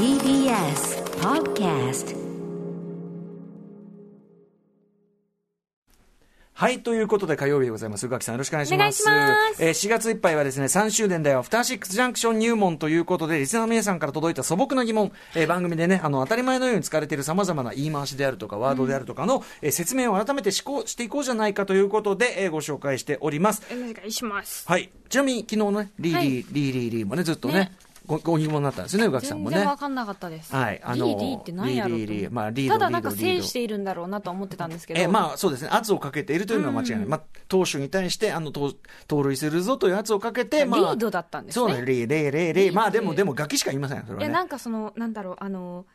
TBS Podcast はい、ということで火曜日でございます。宇垣さんよろしくお願いします。お願いしますえー4月いっぱいはですね、3周年だよ、アフターシックスジャンクション入門ということで、リスナーの皆さんから届いた素朴な疑問、えー番組でね、あの、当たり前のように使われている様々な言い回しであるとか、ワードであるとかの、えー説明を改めてしこしていこうじゃないかということで、えーご紹介しております。お願いします。はい。ちなみに昨日ね、リーリー、はいリーリーリーもね、ずっとね、ねごご疑問になったんですよね、宇垣さんもね。全然。わかんなかったです。はいあのリーリーって何やろリーリーまあリードただなんか制しているんだろうなと思ってたんですけど。えまあそうですね、圧をかけているというのは間違いない、まあ、投手に対してあの盗盗塁するぞという圧をかけて、まあ、リードだったんですね。そうね、リー、レー、レー、レー、まあでも、でも、ガキしか言いませんよ、それはね。いや、なんかその、なんだろう、あの、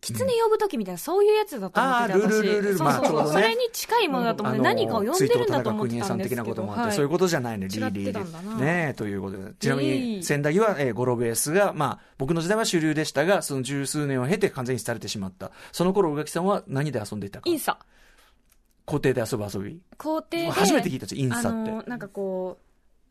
狐呼ぶときみたいな、そういうやつだと思ってて、あールール私。ルールルそうそうそれに近いものだと思って、何かを呼んでるんだと思ってたんですけど。もあって、はいそういうことじゃないね、リリーってたんだなで。ねえということで。ちなみリに、ー千駄木は、えーゴロベースが、まあ、僕の時代は主流でしたが、その十数年を経て完全に廃れてしまった。その頃、宇垣さんは何で遊んでいたか？インサ。校庭で遊ぶ遊び。校庭で。初めて聞いたんですよインサってなんかこう、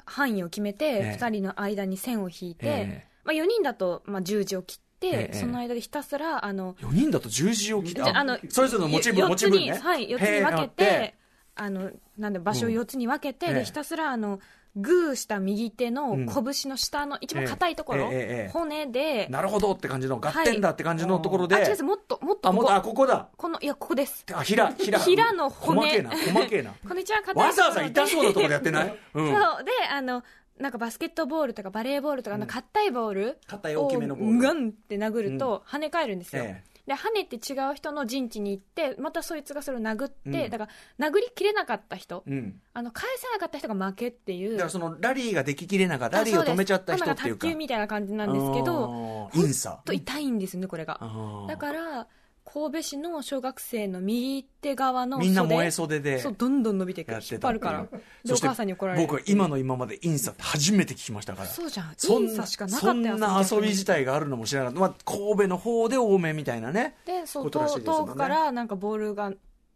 範囲を決めえて、え二人の間に線を引いてえ、まあ4人だと、まあ十字を切ってええ、その間でひたすら、あの、4人だと十字を切って、ああのそれぞれの持ち分、よ持ち分ね。四つにはい、四つに分けてて、あの、なんで場所をうん四つに分けて、ええで、ひたすら、あの、グーした右手のうん拳の下の一番硬いところ、骨で、なるほどって感じの、合点だって感じのところで。あ、違うもっと、もっとあ、もっと、あ、ここ、ここだ。この、いや、ここです。あ、ひら、ひら。平の骨細けえな、細けえな。この一番硬いわざわざ痛そうなところでやってない？うん。そう。で、あの、なんかバスケットボールとかバレーボールとかの硬いボール硬い大きめのボールガンって殴ると跳ね返るんですよ。えで、跳ねて違う人の陣地に行って、またそいつがそれを殴って、うんだから、殴りきれなかった人、うん。あの、返せなかった人が負けっていう。だからその、ラリーができきれなかった、ラリーを止めちゃった人っていうか。卓球みたいな感じなんですけど、インサ。と痛いんですね、これが。だから、神戸市の小学生の右手側の袖。みんな燃え袖でそう、どんどん伸びていく。引やってたっ張るから。で、おそして母さんに怒られる。僕は今の今までインサって初めて聞きましたから。そうじゃん。インサしかなかったよそんな遊び自体があるのも知らなかった。まあ、神戸の方で多めみたいなね。で、そう、ことらしい遠ですもんね遠くからなんかボールが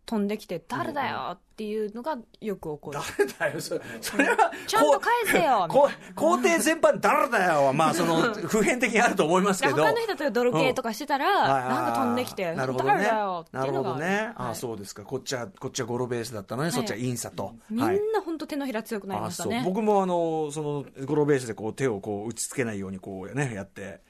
飛んできて、誰だよっていうのがよく起こる。誰だよ、それ。それは、ちゃんと返せよこう皇帝全般誰だよは、まあ、その、普遍的にあると思いますけど。他の人と泥系とかしてたら、はいなんか飛んできて。誰だよってないるうのがほどね。ああ、はいそうですか。こっちは、こっちはゴロベースだったのね、そっちはインサと。みんな本当手のひら強くなりましたね。あそう僕もあのそのゴロベースでこう手をこう打ちつけないようにこうねやって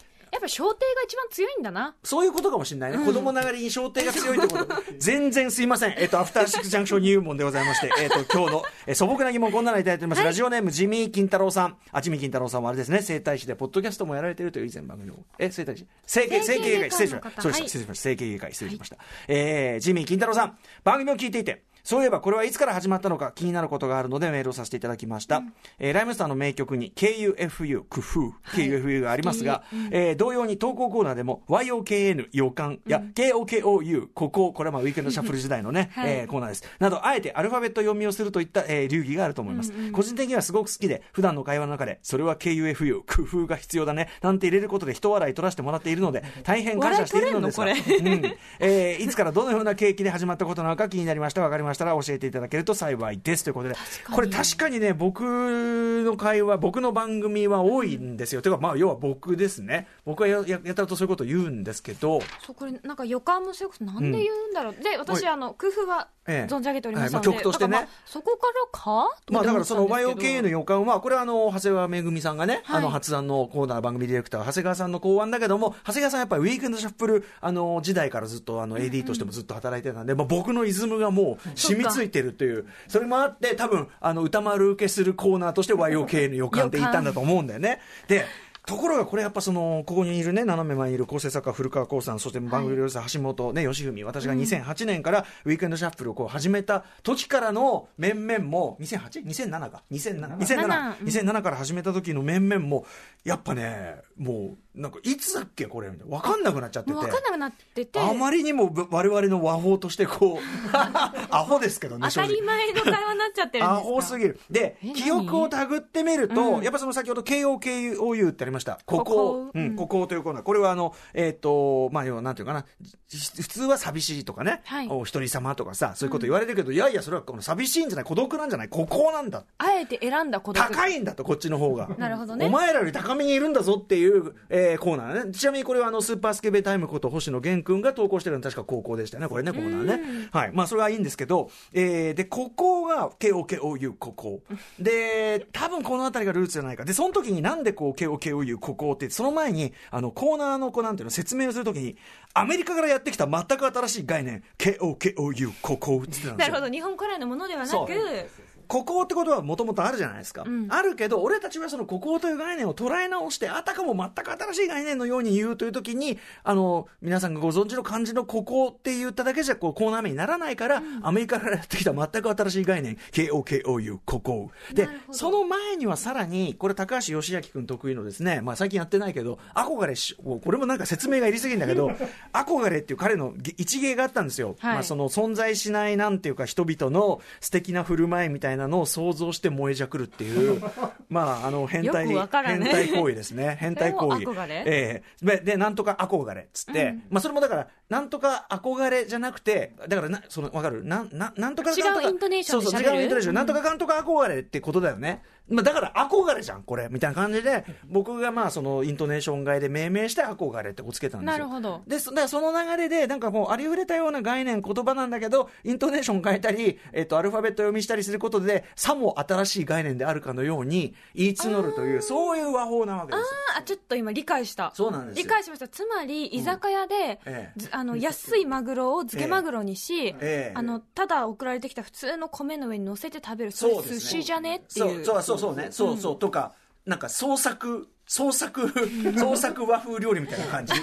ぱ小艇が一番強いんだな。そういうことかもしれないね、子供ながらに焦点が強いってこと。全然すいません。えっとアフターシックスジャンクション入門でございましてえっと今日のえ素朴な疑問こんなのいただいております、ラジオネームジミー金太郎さん。あジミー金太郎さんはあれですね。整体師でポッドキャストもやられているという以前番組のえ整体師？整形整形外科失礼しました。そうでした。はい失礼しました。整形外科。失礼しました、えージミー金太郎さん。番組を聞いていてそういえばこれはいつから始まったのか気になることがあるのでメールをさせていただきました。えーライムスターの名曲に KUFU、工夫、KUFU がありますが、えー同様に投稿コーナーでも YOKN 予感や KOKOU、ここ、これはまあウィークエンドシャッフル時代のね、はい。えーコーナーです。など、あえてアルファベット読みをするといった、えー流儀があると思います。個人的にはすごく好きで、普段の会話の中で、それは KUFU、工夫が必要だね、なんて入れることで人笑い取らせてもらっているので、大変感謝しているのですが、うん。えーいつからどのような契機で始まったことなのか気になりました。わかりましたら教えていただけると幸いです。ということで、これ確かにね、僕の会話、僕の番組は多いんですよ。ていうか、まあ、要は僕ですね。僕はやややたらとそういうことを言うんですけど、そう、これなんか予感も強くてなんで言うんだろう。で、私、あの、工夫はええ存じ上げておりましたので、はいまあ曲としてねまあそこからかまあだからその YOK のよ予感は、これはあの、長谷川めぐみさんがね、はいあの、発案のコーナー番組ディレクター、長谷川さんの考案だけども、長谷川さんやっぱりウィークエンドシャッフル、あの、時代からずっとあの、AD としてもずっと働いてたんで、まあ僕のイズムがもう染みついてるっていう、それもあって、多分、あの、歌丸受けするコーナーとして YOK の予感って言ったんだと思うんだよね。で、ところがこれやっぱその、ここにいるね、斜め前にいる構成作家古川光さん、そして番組プロデューサー橋本ね、義文、私が2008年からウィークエンドシャッフルをこう始めた時からの面々も、2008?2007 か ?2007? 2007, 2007から始めた時の面々も、やっぱね、もう、なんか、いつだっけこれみたいな。わかんなくなっちゃってて。分かんなくなってて、あまりにもぶ我々の和法としてこう、アホですけどね、当たり前の会話になっちゃってるんアですか？ホすぎる。でえ、記憶をたぐってみると、うんやっぱその先ほど KOKOU ってありました。ここここ、う、うんんここというコーナー。これはあの、えっ、と、まあ、要はなんていうかな、じ普通は寂しいとかね、はいお一人様とかさ、そういうこと言われるけど、いやいや、それはこの寂しいんじゃない、孤独なんじゃない、ここなんだ。あえて選んだ孤独。高いんだと、こっちの方が。なるほどねお前らより高めにいるんだぞっていう、ええーコーナーね。ちなみにこれはあの、スーパースケベタイムこと星野源君が投稿してるの確か高校でしたよね、これね、コーナーね。はい。まあ、それはいいんですけど、えーで、ここが、KOKOU、ここ。で、多分この辺りがルーツじゃないか。で、その時になんでこう、KOKOU、ここって、その前に、あの、コーナーの、こう、なんていうの、説明をするときに、アメリカからやってきた全く新しい概念、KOKOU、ここって言ってたんですよ。なるほど日本古来のものではなく孤高ってことはもともとあるじゃないですか、ん。あるけど俺たちはその孤高という概念を捉え直してあたかも全く新しい概念のように言うという時にあの皆さんがご存知の漢字の孤高って言っただけじゃこうコーナー名にならないから、アメリカからやってきた全く新しい概念。KOKOU 孤高でその前にはさらにこれ高橋義明君得意のですね、まあ、最近やってないけど憧れしこれもなんか説明がいりすぎるんだけど 憧れっていう彼の一芸があったんですよ、はい。まあ、その存在しないなんていうか人々の素敵な振る舞いみたいなのを想像して燃えじゃくるっていう まああの変態よくわから変ね態行為ですね。変態行為。ええ。ででなんとか憧れっつって、まあそれもだからなんとか憧れじゃなくてだからなそのわかる？なんななんとか違うなんとかイントネーションでそうそう違うイントネーション、なんとかかんとか憧れってことだよねまあ、だから憧れじゃんこれみたいな感じで僕がまあそのイントネーション替えで命名して憧れってこうつけたんですよ。なるほど。でそその流れでなんかもうありふれたような概念言葉なんだけどイントネーション変えたり、えっとアルファベット読みしたりすることでさも新しい概念であるかのように言い募るというそういう和法なわけですよ。あちょっと今理解した。そうなんですよ。理解しました。つまり居酒屋で、ええ。ずあの安いマグロを漬けマグロにし、ええ。あのただ送られてきた普通の米の上に乗せて食べるそれ寿司じゃね？っていう。そうそうそうそうね。そうそう、とかなんか創作創作創作和風料理みたいな感じ、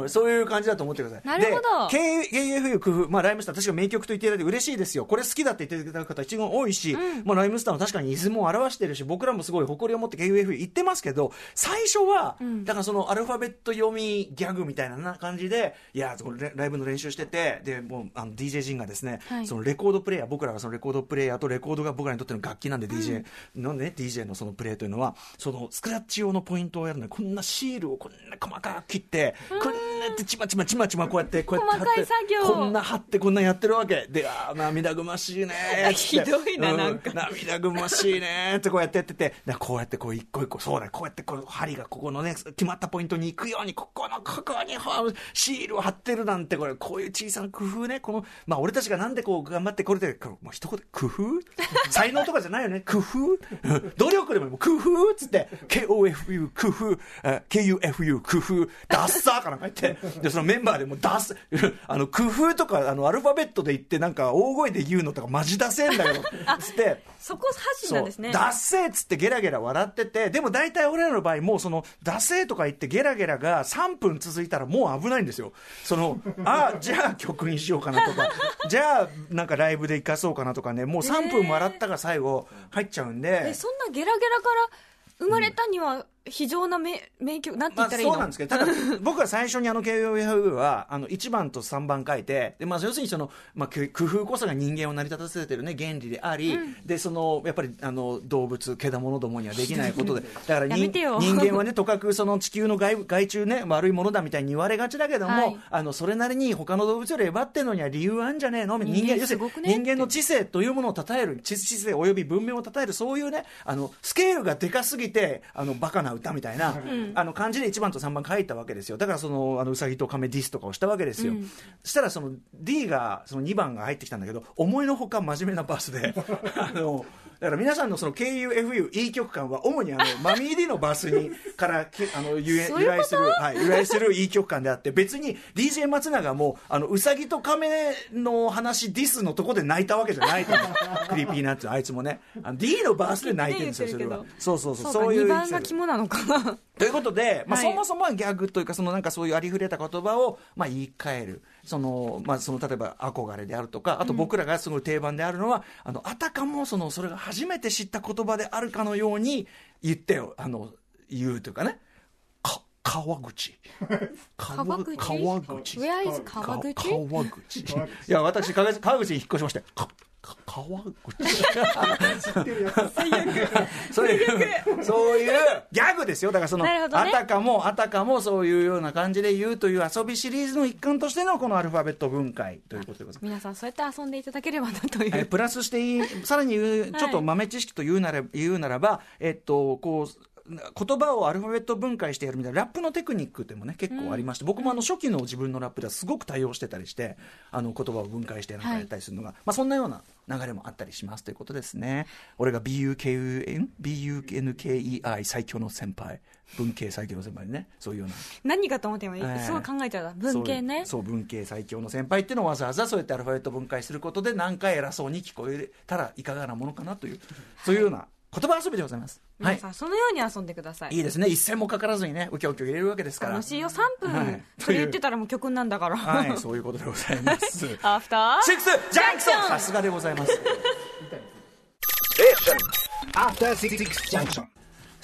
うん、そういう感じだと思ってください。なるほど。で KFU 工夫、まあ、ライムスター確か名曲と言っていただいて嬉しいですよ。これ好きだって言っていただく方一番多いし、まあ、ライムスターも確かにイズムを表してるし僕らもすごい誇りを持って KFU 言ってますけど最初は、だからそのアルファベット読みギャグみたいな感じでいやこれライブの練習しててでもうあの DJ ジンがですね、はい。そのレコードプレイヤー僕らがそのレコードプレイヤーとレコードが僕らにとっての楽器なんで DJ のね、DJ のそのプレイというのはそのスクラッチ用のポイントをやるのにこんなシールをこんな細かく切ってこんなってちまちまちまちまこうやってこうやって貼って細かい作業。こんな貼ってこんなやってるわけであー涙ぐましいね ひどいなうなんか。涙ぐましいねーってこうやってやってて。でこうやってこう一個一個そうだよこうやってこう針がここのね決まったポイントに行くようにここのここにほシールを貼ってるなんてこれこういう小さな工夫ね。このまあ俺たちがなんでこう頑張ってこれてこれもう一言で工夫？才能とかじゃないよね。工夫？う ん努力でも工夫？っつって。KOFU 工夫えー KUFU 工夫ダッサーかなんか言って。でそのメンバーでもダッサ あの工夫とかあのアルファベットで言ってなんか大声で言うのとかマジダセえんだよ。つって。そこ発信なんですね。ダッセーっつってゲラゲラ笑ってて。でも大体俺らの場合もうそのダッセーとか言ってゲラゲラが3分続いたらもう危ないんですよ。そのあじゃあ曲にしようかなとか。じゃあなんかライブで生かそうかなとかね。もう3分笑ったが最後入っちゃうんで、えそんなゲラゲラから生まれたには非常な名名曲なんてまあ、言ったらいいの、そうなんですけど、ただ、僕は最初にあの KOF は、あの、1番と3番書いて、で、まあ、要するにその、まあ、く工夫こそが人間を成り立たせてるね、原理であり、で、その、やっぱり、あの、動物、けだものどもにはできないことで、だから人間はね、とかくその地球の外外中ね、悪いものだみたいに言われがちだけども、はい。あの、それなりに他の動物より威張ってるのには理由あんじゃねえの？人人間間、要するに人間の知性というものを称える、知知性及び文明を称える、そういうね、あの、スケールがでかすぎて、あの、バカな歌みたいな、あの、漢字で1番と3番書いたわけですよ。だからその、あの、うさぎと亀ディスとかをしたわけですよ。そしたらその、D が、その2番が入ってきたんだけど、思いのほか真面目なバースで、あの、だから皆さんのその KUFU、いい曲感は主にあの、Mummy-D のバースに、から、きあの、由そういうこと？由来する、はい、由来するいい曲感であって、別に DJ 松永も、あの、うさぎと亀の話、ディスのとこで泣いたわけじゃないと思う。Creepy Nuts、あいつもね。あの D のバースで泣いてるんですよ、それは。そうそうそう、そうかそういう。2番が肝なのかなということで、まあ、はいそもそもはギャグというか、そのなんかそういうありふれた言葉を、まあ、言い換える。その、まあ、その、例えば、憧れであるとか、あと僕らがすごい定番であるのは、あの、あたかも、その、それが初めて知った言葉であるかのように言ってよ、あの、言うというかね。か、川口。川口？川口？川口か川口？いや、私、川口川口に引っ越しまして、か、か川口。そういう、そういうギャグですよ。だからその、ねあたかも、あたかもそういうような感じで言うという遊びシリーズの一環としてのこのアルファベット分解ということでございます。皆さんそうやって遊んでいただければなという、えプラスしていい、さらに言うちょっと豆知識と言うなら、言うならば、えっと、こう、言葉をアルファベット分解してやるみたいなラップのテクニックっていうのもね結構ありまして、僕もあの初期の自分のラップではすごく対応してたりしてあの言葉を分解してなんかやったりするのが、まあ、そんなような流れもあったりしますということですね。俺が BUKUN BUNKEI 最強の先輩文系最強の先輩ねそういうような。何かと思って今、ええすごい考えちゃった。文系ね。そうそう文系最強の先輩っていうのをわざわざそうやってアルファベット分解することで何か偉そうに聞こえたらいかがなものかなという、そういうような言葉遊びでございます。はい。皆さんそのように遊んでください。いいですね。一銭もかからずにねウキョウキョ入れるわけですから。楽しいよ3分、はい。それ言ってたらもう曲なんだから、はいそういうことでございます。アフターシックスジャンクションさすがでございます。After Six Junction.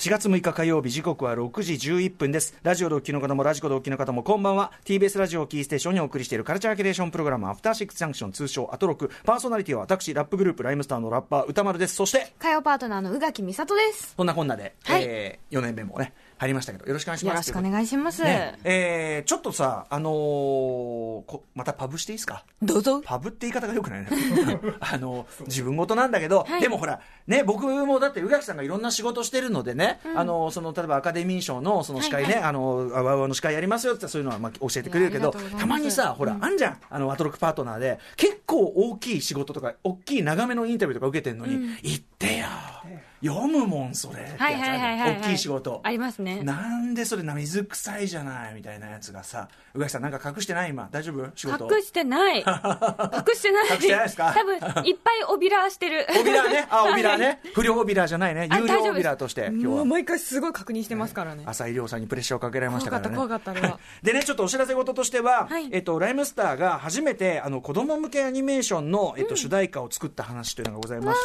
4月6日火曜日時刻は6時11分です。ラジオでお聞きの方もラジコでお聞きの方もこんばんは。TBS ラジオをキーステーションにお送りしているカルチャーキュレーションプログラムアフターシックスジャンクション通称アトロク。パーソナリティは私ラップグループライムスターのラッパー歌丸です。そして火曜パートナーの宇垣美里です。こんなこんなで、はい。えー、4年目もね入りましたけどよろしくお願いします。よろしくお願いします、ね。えー、ちょっとさあのーこまたパブしていいですか？どうぞ。パブって言い方がよくないね。あの自分事なんだけど、はい。でもほらね僕もだって宇垣さんがいろんな仕事してるのでね、あのその例えばアカデミー賞のその司会ね、はい。はあのあわあわの司会やりますよってそういうのはまあ教えてくれるけどたまにさほら、あんじゃん。あのアトロックパートナーで結構大きい仕事とか大きい長めのインタビューとか受けてるのに、行ってよ読むもんそれ大きい仕事。ありますね。なんでそれな水臭いじゃないみたいなやつがさ宇垣さんなんか隠してない今？大丈夫？仕事。隠してない。隠してない。隠してないですか？多分いっぱいオビラーしてる。オビラーね、あ、オビラーね、不良オビラーじゃないね、あ有料オビラーとして、今日は。もう毎回すごい確認してますからね、浅井亮さんにプレッシャーをかけられましたからね。怖かった怖かったでね、ちょっとお知らせ事としては、はい。えっと、ライムスターが初めて、あの、子供向けアニメーションの、えっと、主題歌を作った話というのがございまし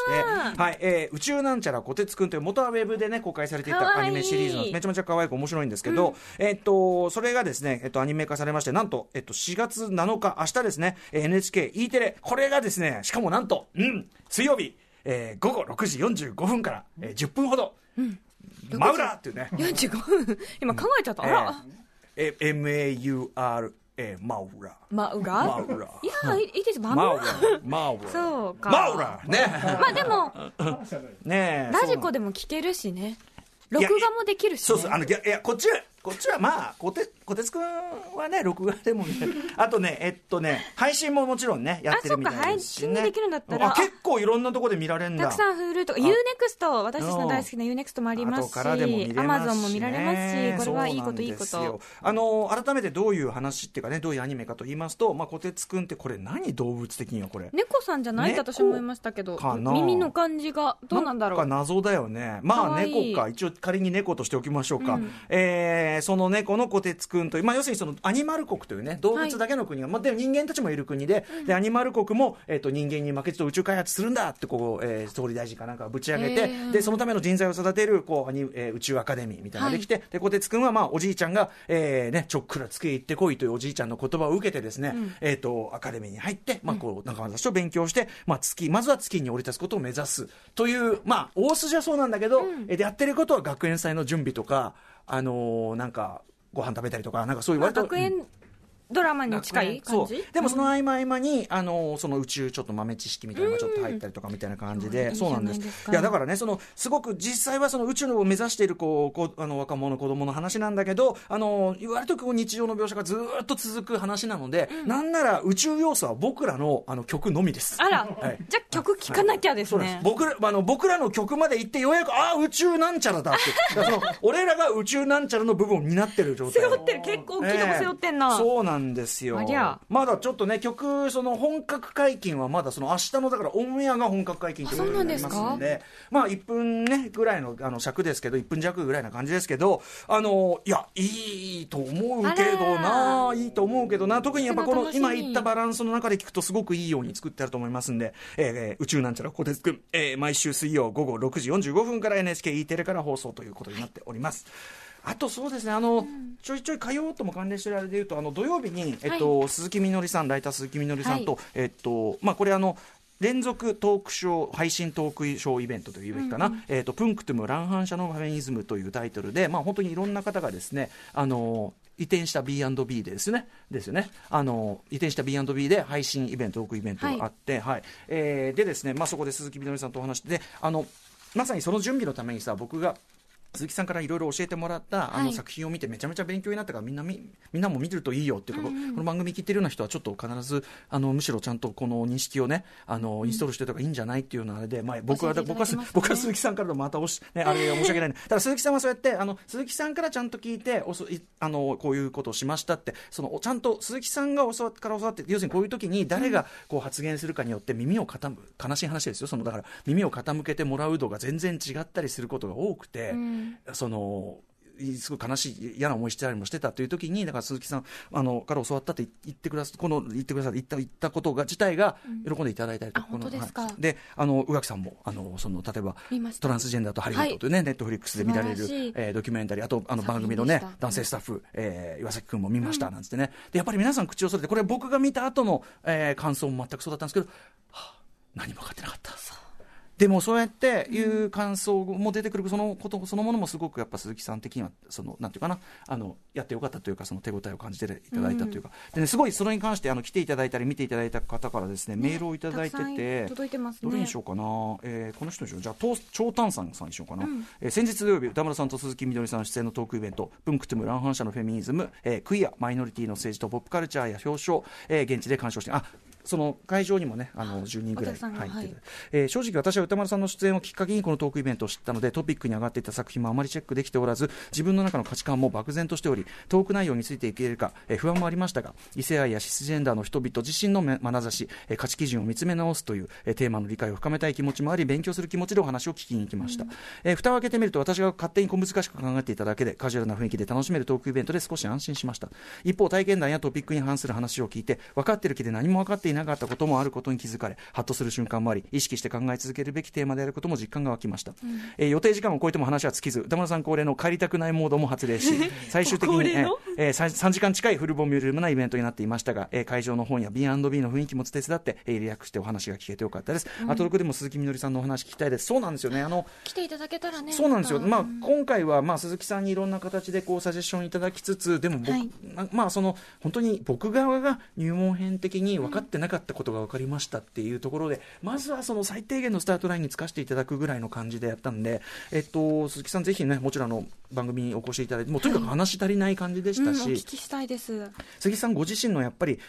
て、はい、えー宇宙なんちゃらこてつくんという、元はウェブでね、公開されていたアニメシリーズの、めちゃめちゃ可愛く面白いんですけど、えっと、それがですね、えっと、アニメ化されまして、なんと、えっと、4月7日、明日ですね、えー NHKE テレ、これがですね、しかもなんと、うん、水曜日、えー午後6時45分から、えー10分ほど、マウラーっていうね、45分。今考えちゃった、あら、えー、M-A-U-R、えー、マウラ。ー。まうがマウラ。いやいいいです。マウマウラ。ー。マウラ。ー。そうか。マウラ。ーね。まあでもねえ。ラジコでも聞けるしね。録画もできるし、ね、そうそう、あの、いや、いやこっちは、こっちはまあ、こて、こてつくんはね、録画でもね、あとね、えっとね、配信ももちろんね、やってるみたいですし、ね。あそっか配信できるんだったら。あ結構いろんなとこで見られるんだ。たくさん Hulu とか UNEXT 私たちの大好きな UNEXT もありますし後からでも見れますし、ね、Amazon も見られますしこれはいいこといいこと。あの改めてどういう話っていうかねどういうアニメかと言いますと、まあ、こてつくんってこれ何動物的にはこれ。猫さんじゃない？って私思いましたけど耳の感じがどうなんだろう。なんか謎だよね。まあ猫か。一応仮に猫としておきましょうか、うん。えーその猫のこてつくんという、まあ、要するにそのアニマル国というね動物だけの国が、まあ、でも人間たちもいる国で,、でアニマル国も、えー、と人間に負けじと宇宙開発するんだってこう、えー総理大臣かなんかぶち上げて、へー。でそのための人材を育てるこうアニ、えー宇宙アカデミーみたいなのができて、でこてつくんは、まあ、おじいちゃんが、えーね、ちょっくら月へ行ってこいというおじいちゃんの言葉を受けてですね、えー、とアカデミーに入って、まあ、こう仲間たちと勉強して、まあ、月まずは月に降り立つことを目指すという、まあ、大筋はそうなんだけど、えーでやってることは学園祭の準備とか、あのーなんかご飯食べたりとかなんかそういうまあ割と。学園ドラマに近い感じそう。でもその合間合間に、あのその宇宙ちょっと豆知識みたいなのがちょっと入ったりとかみたいな感じで、うん。そうなんです。いやだからねそのすごく実際はその宇宙を目指しているこうこうあの若者子供の話なんだけどあの割とこう日常の描写がずーっと続く話なので、なんなら宇宙要素は僕らのあの曲のみです。あら、はい。じゃあ曲聴かなきゃですそうです。ね、僕らあの僕らの曲まで行ってようやくああ宇宙なんちゃらだって。その俺らが宇宙なんちゃらの部分を担ってる状態。背負ってる結構大きいとこ背負ってんな、ええそうなんですよ。まだちょっとね曲その本格解禁はまだその明日のだからオンエアが本格解禁ということになりますので。まあ1分ねぐらいのあの尺ですけど1分弱ぐらいな感じですけどあのいやいいと思うけどないいと思うけどな特にやっぱこの今言ったバランスの中で聞くとすごくいいように作ってあると思いますんで、えー宇宙なんちゃらこてつくん、えー毎週水曜午後6時45分から NHKE テレから放送ということになっております。あとそうですねあの、ちょいちょい火曜とも関連してるあれで言うとあの土曜日に、えっと鈴木みのりさんライター鈴木みのりさんと、はえっとまあこれあの連続トークショー配信トークショーイベントというべきかな、えっとプンクトゥム乱反射のフェミニズムというタイトルで、まあ、本当にいろんな方がですねあの移転した B&B でですね。ですよね。あの移転した B&B で配信イベントトークイベントがあって、はい。えーでですね、まあ、そこで鈴木みのりさんとお話してであのまさにその準備のためにさ僕が鈴木さんからいろいろ教えてもらったあのはい作品を見てめちゃめちゃ勉強になったからみんなみみんなも見てるといいよっていうか、この番組聞いてるような人はちょっと必ずあのむしろちゃんとこの認識をねあのインストールしておいた方がいいんじゃないっていうのあれで、まあ、僕は教えていた僕は僕は鈴木さんからのまたおし、ね、あれが申し訳ない、ね、ただ鈴木さんはそうやってあの鈴木さんからちゃんと聞いておそいあのこういうことをしましたってそのちゃんと鈴木さんが教わから教わって要するにこういう時に誰がこう発言するかによって耳を傾む悲しい話ですよ。そのだから耳を傾けてもらう度が全然違ったりすることが多くて、うんそのすごい悲しい嫌な思いしてたりもしてたという時にだから鈴木さんあのから教わったって言ってくださこの言ってくださ言った言ったことが自体が喜んでいただいたりとか、あ本当ですか？はい。であの宇垣さんもあのその例えばトランスジェンダーとハリウッドというね、ネットフリックスで見られるえードキュメンタリーあとあの作番組のね男性スタッフ、えー岩崎君も見ましたなんつってね、でやっぱり皆さん口をそれてこれ僕が見た後の、えー感想も全くそうだったんですけど、はあ、何も分かってなかった。でもそうやっていう感想も出てくるそのことそのものもすごくやっぱ鈴木さん的にはそのなんていうかなあのやってよかったというかその手応えを感じていただいたというか、でねすごいそれに関してあの来ていただいたり見ていただいた方からですねメールをいただいてて届いてますね。どれにしようかな、えーこの人にしようじゃあと長丹さんさんにしようかな、うん。えー先日土曜日歌村さんと鈴木みどりさん出演のトークイベント「文クトゥム乱反射のフェミニズム、えークイアマイノリティの政治とポップカルチャーや表彰」えー現地で鑑賞してあその会場にもねあの10人ぐらい入ってて、はい。えー正直私は歌丸さんの出演をきっかけにこのトークイベントを知ったのでトピックに上がっていた作品もあまりチェックできておらず自分の中の価値観も漠然としておりトーク内容についていけるか、えー不安もありましたが異性愛やシスジェンダーの人々自身のめ眼差し、えー価値基準を見つめ直すという、えーテーマの理解を深めたい気持ちもあり勉強する気持ちでお話を聞きに行きました、えー蓋を開けてみると私が勝手に小難しく考えていただけでカジュアルな雰囲気で楽しめるトークイベントで少し安心しました。一方体験談やトピックに関する話を聞いて分かっている気で何も分かっていなかったこともあることに気づかれハッとする瞬間もあり意識して考え続けるべきテーマであることも実感が湧きました、えー予定時間を超えても話は尽きず歌丸さん恒例の帰りたくないモードも発令し 最終的に、えーえー、3, 時間近いフルボミュルームなイベントになっていましたが、えー会場の本や B&B の雰囲気も手伝って、えーリラックスしてお話が聞けてよかったです、あと6でも鈴木みのりさんのお話聞きたいです。そうなんですよね。あの来ていただけたらね。そうなんですよ、まあ、うん今回はまあ鈴木さんにいろんな形でこうサジェッションいただきつつ、でも僕、はい。ままあ、その本当に僕側が入門編的に分かってなかったことが分かりましたっていうところで、まずはその最低限のスタートラインにつかせていただくぐらいの感じでやったんで、えっと、鈴木さん、ぜひね、もちろんあの番組にお越しいただいて、もうとにかく話足りない感じでしたうん、おし、聞きしたいです。鈴木さんご自身のやっぱり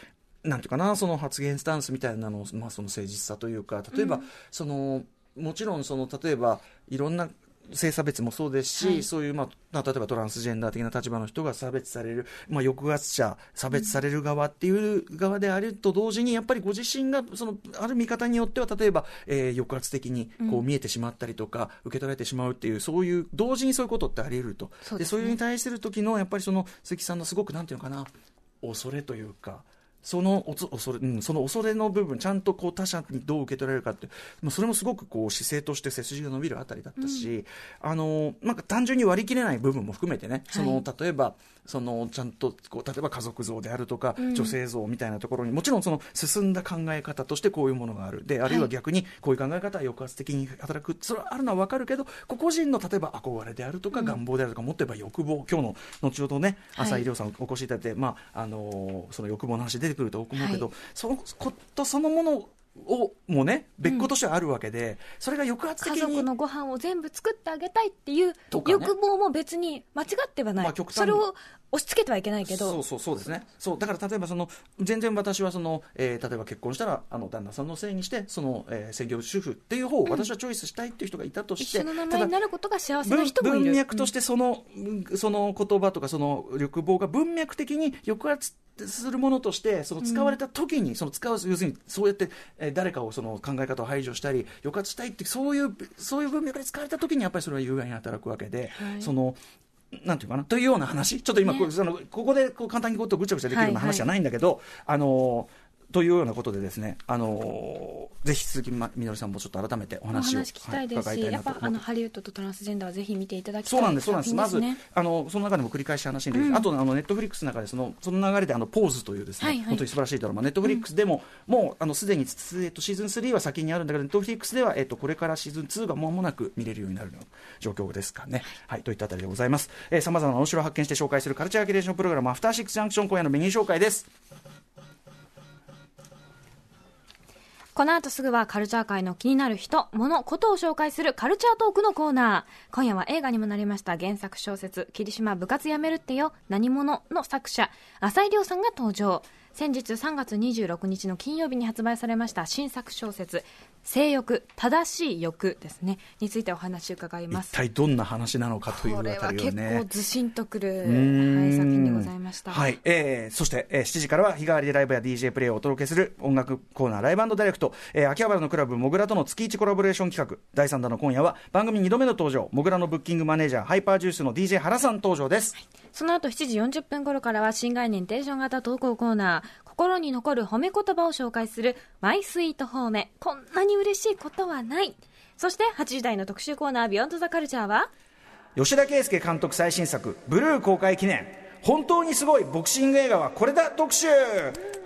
なんていうかなその発言スタンスみたいなの、まあ、その誠実さというか例えば、うん。そのもちろんその例えばいろんな性差別もそうですし、はいそういう、まあ、まあ例えばトランスジェンダー的な立場の人が差別される、まあ、抑圧者、差別される側っていう側であると同時に、やっぱりご自身がそのある見方によっては、例えば、えー抑圧的にこううん見えてしまったりとか、受け取られてしまうっていう、そういう、同時にそういうことってあり得ると。そうですねでそういうに対する時の、やっぱりその鈴木さんのすごくなんていうのかな、恐れというか。そのおつ恐れ、うん、その恐れの部分、ちゃんとこう他者にどう受け取られるかって、もうそれもすごくこう姿勢として背筋が伸びるあたりだったし、あのなんか単純に割り切れない部分も含めてね、その例えば、そのちゃんとこう例えば家族像であるとか、うん。女性像みたいなところにもちろんその進んだ考え方としてこういうものがある。であるいは逆にこういう考え方は抑圧的に働くそれはあるのは分かるけど個々人の例えば憧れであるとか願望であるとか、もっと言えば欲望。今日の後ほどねはい。浅井亮さんお越しいただいて、まああのその欲望の話出てくると思うけど、はい。そのことそのものをもね別個としてはあるわけで、それが抑圧的に家族のご飯を全部作ってあげたいっていう欲望も別に間違ってはない、まあ極端に。それを押し付けてはいけないけど。そうそうそうですね。そうだから例えばその全然私はその、えー例えば結婚したらあの旦那さんのせいにしてその、えー専業主婦っていう方を私はチョイスしたいっていう人がいたとして、一緒の名前になることが幸せな文人もいる。文脈としてその,、その言葉とかその欲望が文脈的に抑圧するものとしてその使われた時に、その使う要するにそうやって、えー誰かをその考え方を排除したり抑圧したいってそういうそういう文脈で使われた時にやっぱりそれは有害に働くわけで、はい。そのなんていうかなというような話、ちょっと今、ねこうそのここでこう簡単にこうぐちゃぐちゃできるようなはいはい。話じゃないんだけど、あのというようなことでですね、あのぜひ鈴木まみのりさんもちょっと改めておお話を話聞きたいですし、はいやっぱあのハリウッドとトランスジェンダーはぜひ見ていただきたいそうなんです、そうなんです。まず、あの、その中でも繰り返し話に出てうんあと、あの、ネットフリックスの中で、その、その流れで、あの、 POSE というですね、はいはい本当に素晴らしいドラマ、ネットフリックスでも、もう、あの、すでに、つえっと、シーズン3は先にあるんだけど、ネットフリックスでは、えっと、これからシーズン2が間もなく見れるようになる状況ですかね。はい、といったあたりでございます。えー、様々な面白を発見して紹介するカルチャーキュレーションプログラム、アフターシックスジャンクション、今夜のメニュー紹介です。この後すぐはカルチャー界の気になる人、物、ことを紹介するカルチャートークのコーナー。今夜は映画にもなりました原作小説、桐島部活やめるってよ、何者の作者、浅井亮さんが登場。先日3月26日の金曜日に発売されました新作小説、性欲、正しい欲ですね、についてお話を伺います。一体どんな話なのかというあこれはたりを結構ね。ずしんとくる、はい、作品でございました。はい、えー、そして、えー、7時からは日替わりでライブや DJ プレイをお届けする音楽コーナーライブダイレクト、えー、秋葉原のクラブモグラとの月1コラボレーション企画第3弾の今夜は番組2度目の登場モグラのブッキングマネージャーハイパージュースの DJ 原さん登場です、その後7時40分頃からは新概念テンション型投稿コーナー、心に残る褒め言葉を紹介するマイスイート褒め、こんなに嬉しいことはない。そして8時台の特集コーナービヨンドザカルチャーは、吉田圭佑監督最新作「ブルー」公開記念本当にすごい。ボクシング映画はこれだ特集。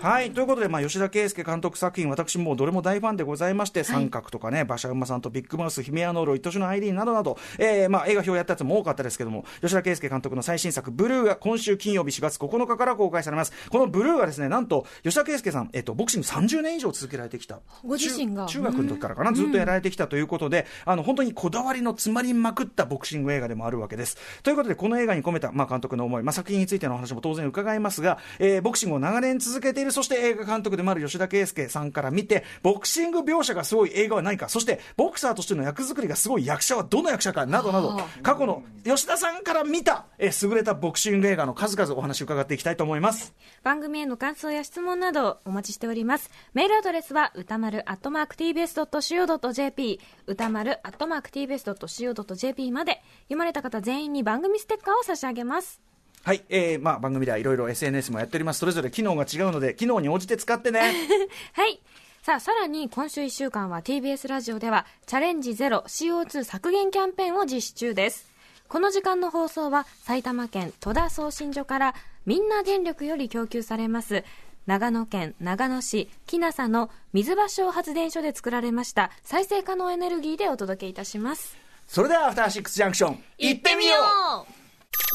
はい。ということで、まあ、吉田圭佑監督作品私もうどれも大ファンでございまして、三角とかね馬車馬さんとビッグマウスヒメヤノール愛しのアイリーンなどなど、えーまあ、映画表やったやつも多かったですけども吉田圭佑監督の最新作「ブルー」が今週金曜日4月9日から公開されます。この「ブルー」はですねなんと吉田圭佑さん、えっと、ボクシング30年以上続けられてきた。ご自身が。中中学の時からかな、ずっとやられてきたということで、あの本当にこだわりの詰まりまくったボクシング映画でもあるわけです。ということで、この映画に込めた、まあ、監督の思い、まあ、作品についてのお話も当然伺いますが、えーボクシングを長年続けている、そして映画監督でもある吉田圭佑さんから見て、ボクシング描写がすごい映画は何か、そしてボクサーとしての役作りがすごい役者はどの役者かなどなど、過去の吉田さんから見た、えー優れたボクシング映画の数々お話を伺っていきたいと思います。番組への感想や質問などお待ちしております。メールアドレスは歌丸アットマーク tbs.co.jp 歌丸アットマーク tbs.co.jp まで読まれた方全員に番組ステッカーを差し上げます。はい、えー、まあ番組ではいろいろ SNS もやっております。それぞれ機能が違うので、機能に応じて使ってね。はい。さあ、さらに今週1週間は TBS ラジオではチャレンジゼロ CO2 削減キャンペーンを実施中です。この時間の放送は埼玉県戸田送信所からみんな電力より供給されます長野県長野市木那佐の水場小発電所で作られました再生可能エネルギーでお届けいたします。それでは、アフターシックスジャンクション、行ってみよう